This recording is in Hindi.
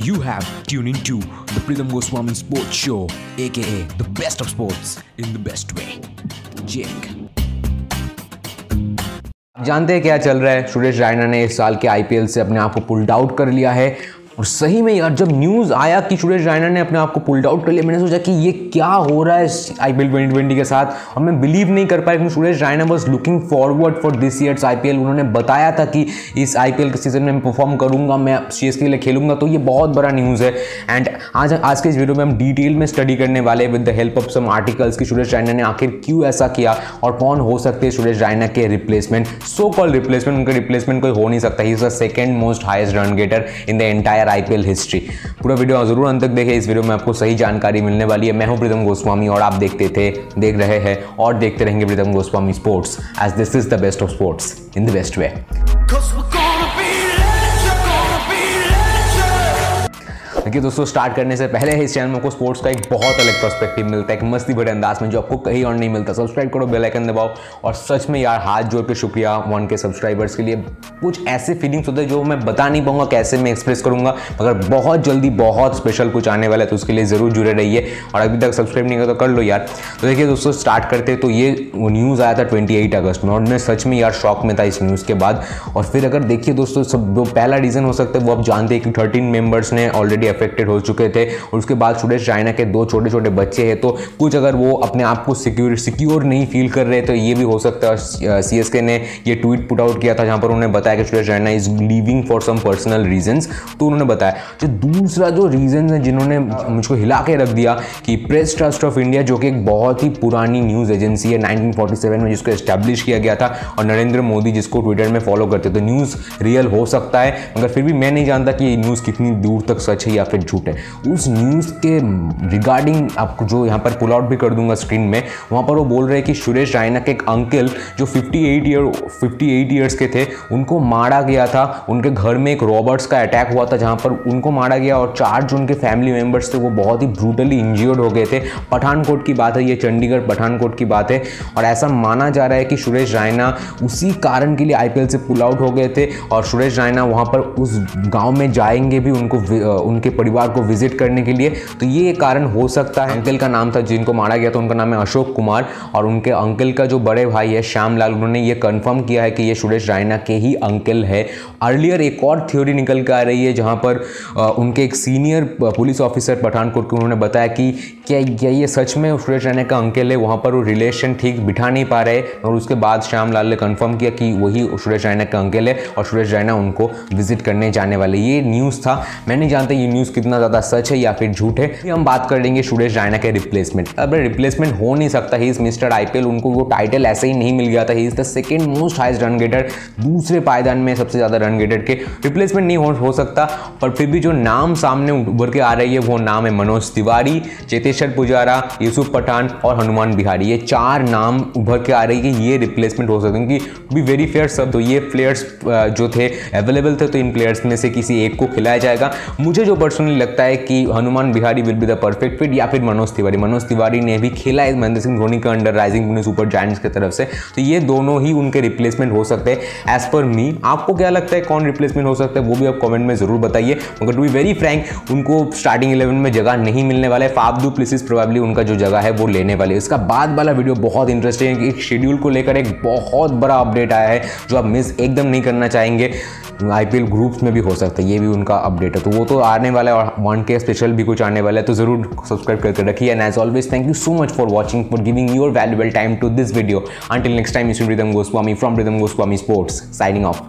You have tuned into the Pritham Goswami Sports Show, aka the best of sports in the best way. Jake. जानते हैं क्या चल रहा है सुरेश रायना ने इस साल के आईपीएल से अपने आप को पुल्ड आउट कर लिया है और सही में यार, जब न्यूज़ आया कि सुरेश रायना ने अपने आप को पुल्ड आउट कर लिया मैंने सोचा कि ये क्या हो रहा है I P L twenty twenty के साथ? और मैं बिलीव नहीं कर पाया कि Suresh Raina was looking forward for this years I P L उन्होंने बताया था कि इस आई पी एल के सीज़न में मैं परफॉर्म करूँगा, मैं सी एस के लिए खेलूँगा तो ये बहुत बड़ा न्यूज़ है। एंड आज आज के इस वीडियो में हम डिटेल में स्टडी करने वाले with the help of some articles कि सुरेश रायना ने आखिर क्यों ऐसा किया और कौन हो सकते हैं सुरेश रायना के रिप्लेसमेंट सो कॉल रिप्लेसमेंट उनका रिप्लेसमेंट कोई हो नहीं सकता। He is the second most highest run getter in the entire IPL history पूरा वीडियो ज़रूर अंत तक देखें। इस वीडियो में आपको सही जानकारी मिलने वाली है। मैं हूँ प्रीतम गोस्वामी और आप देखते थे, देख रहे हैं और देखते रहेंगे Pritam Goswami sports as this is the best of sports in the best way देखिए दोस्तों स्टार्ट करने से पहले इस चैनल में स्पोर्ट्स का एक बहुत अलग पर्सपेक्टिव मिलता है, एक मस्ती बड़े अंदाज में जो आपको कहीं और नहीं मिलता। सब्सक्राइब करो बेल आइकन दबाओ और सच में यार, हाथ जोड़ के शुक्रिया वन के सब्सक्राइबर्स के लिए। कुछ ऐसे फीलिंग्स होते हैं जो मैं बता नहीं पाऊँगा कैसे मैं एक्सप्रेस करूँगा, मगर बहुत जल्दी बहुत स्पेशल कुछ आने वाला है तो उसके लिए ज़रूर जुड़े रहिए और अभी तक सब्सक्राइब नहीं किया तो कर लो यार। तो देखिए दोस्तों स्टार्ट करते तो ये न्यूज़ आया था ट्वेंटी अगस्त में और मैं सच में यार शॉक में था इस न्यूज़ के बाद। और फिर अगर देखिए दोस्तों, सब जो पहला रीज़न हो सकता है वो आप जानते हैं कि थर्टीन मेंबर्स ने ऑलरेडी अफेक्टेड हो चुके थे। और उसके बाद सुरेश रायना के दो छोटे छोटे बच्चे हैं। तो कुछ अगर वो अपने आप को सिक्योर सिक्योर नहीं फील कर रहे तो ये भी हो सकता है, सी एस के ने ये ट्वीट पुट आउट किया था, जहाँ पर उन्होंने बताया कि Suresh Raina is leaving for some personal reasons तो उन्होंने बताया, जो दूसरा जो रीजन है, जिन्होंने मुझको हिला के रख दिया कि प्रेस ट्रस्ट ऑफ़ इंडिया जो कि एक बहुत ही पुरानी न्यूज़ एजेंसी है 1947 में जिसको एस्टेब्लिश किया गया था, और नरेंद्र मोदी जिसको ट्विटर में फॉलो करते तो न्यूज़ रियल हो सकता है। मगर फिर भी मैं नहीं जानता कि ये न्यूज़ कितनी दूर तक सच है या फिर झूठ है उस न्यूज़ के रिगार्डिंग आपको जो यहाँ पर पुल आउट भी कर दूँगा स्क्रीन में वहाँ पर वो बोल रहे हैं कि सुरेश रायना के एक अंकल जो 58 ईयर 58 ईयर्स के थे उनको मारा गया था। उनके घर में एक रॉबर्ट्स का अटैक हुआ था जहाँ पर उनको मारा गया और चार जो उनके फैमिली मेंबर्स थे वो बहुत ही ब्रूटली इंजर्ड हो गए थे। पठानकोट की बात है ये चंडीगढ़ पठानकोट की बात है। और ऐसा माना जा रहा है कि सुरेश रायना उसी कारण के लिए आईपीएल से पुल आउट हो गए थे और सुरेश रायना वहाँ पर उस गाँव में जाएँगे भी उनको अ, उनके परिवार को विज़िट करने के लिए। तो ये कारण हो सकता है। अंकल का नाम था जिनको मारा गया था। उनका नाम है अशोक कुमार और उनके अंकल का जो बड़े भाई है, श्यामलाल, उन्होंने ये कंफर्म किया है कि ये सुरेश रायना के ही अंकल है। अर्लियर एक और थ्योरी निकल के आ रही है, जहाँ पर उनके एक सीनियर पुलिस ऑफिसर पठानकोट को उन्होंने बताया कि क्या क्या ये सच में सुरेश रायना का अंकल है? वहाँ पर वो रिलेशन ठीक बिठा नहीं पा रहे और उसके बाद श्यामलाल ने कन्फर्म किया कि वही सुरेश रायना का अंकल है और सुरेश रायना उनको विज़िट करने जाने वाले। ये न्यूज़ था। मैं नहीं जानता ये न्यूज़ कितना ज़्यादा सच है या फिर झूठ है हम बात कर लेंगे सुरेश रायना के रिप्लेसमेंट अब रिप्लेसमेंट हो नहीं सकता ही इस मिस्टर आईपीएल उनको वो टाइटल ऐसे ही नहीं मिल गया था he is the second most highest run getter दूसरे पायदान में सबसे ज़्यादा रन गेटर के। रिप्लेसमेंट नहीं हो, हो सकता पर फिर भी जो नाम सामने उभर के आ रही है वो नाम है मनोज तिवारी चेतेश्वर पुजारा यूसुफ पठान और हनुमान बिहारी। ये चार नाम उभर के आ रही है ये रिप्लेसमेंट हो सकते हैं क्योंकि बी वेरी फेयर सब तो ये प्लेयर्स जो थे अवेलेबल थे तो इन प्लेयर्स में से किसी एक को खिलाया जाएगा। मुझे जो पर्सनली लगता है कि Hanuman Vihari will be the perfect fit या फिर मनोज तिवारी। मनोज तिवारी ने भी खेला है महेंद्र सिंह धोनी का under rising Pune super giants की तरफ़ से। तो ये दोनों ही उनके रिप्लेसमेंट हो सकते हैं। एज पर मी आपको क्या लगता है कौन रिप्लेसमेंट हो सकता है, वो भी आप कॉमेंट में ज़रूर बताइए। मगर टू बी वेरी फ्रैंक उनको स्टार्टिंग इलेवन में जगह नहीं मिलने वाला है। फाबदू प्लेसिस प्रोबेबली उनका जो जगह है वो लेने वाले। इसका बाद वाला वीडियो बहुत इंटरेस्टिंग है एक शेड्यूल को लेकर एक बहुत बड़ा अपडेट आया है, जो आप मिस एकदम नहीं करना चाहेंगे। आईपीएल ग्रुप्स में भी हो सकता है, ये भी उनका अपडेट है। तो वो तो आने वाला है और वन के स्पेशल भी कुछ आने वाला है तो ज़रूर सब्सक्राइब करके रखिए। And as always thank you so much for watching for giving your valuable time to this video until next time this Rhythm Goswami from Rhythm Goswami sports signing off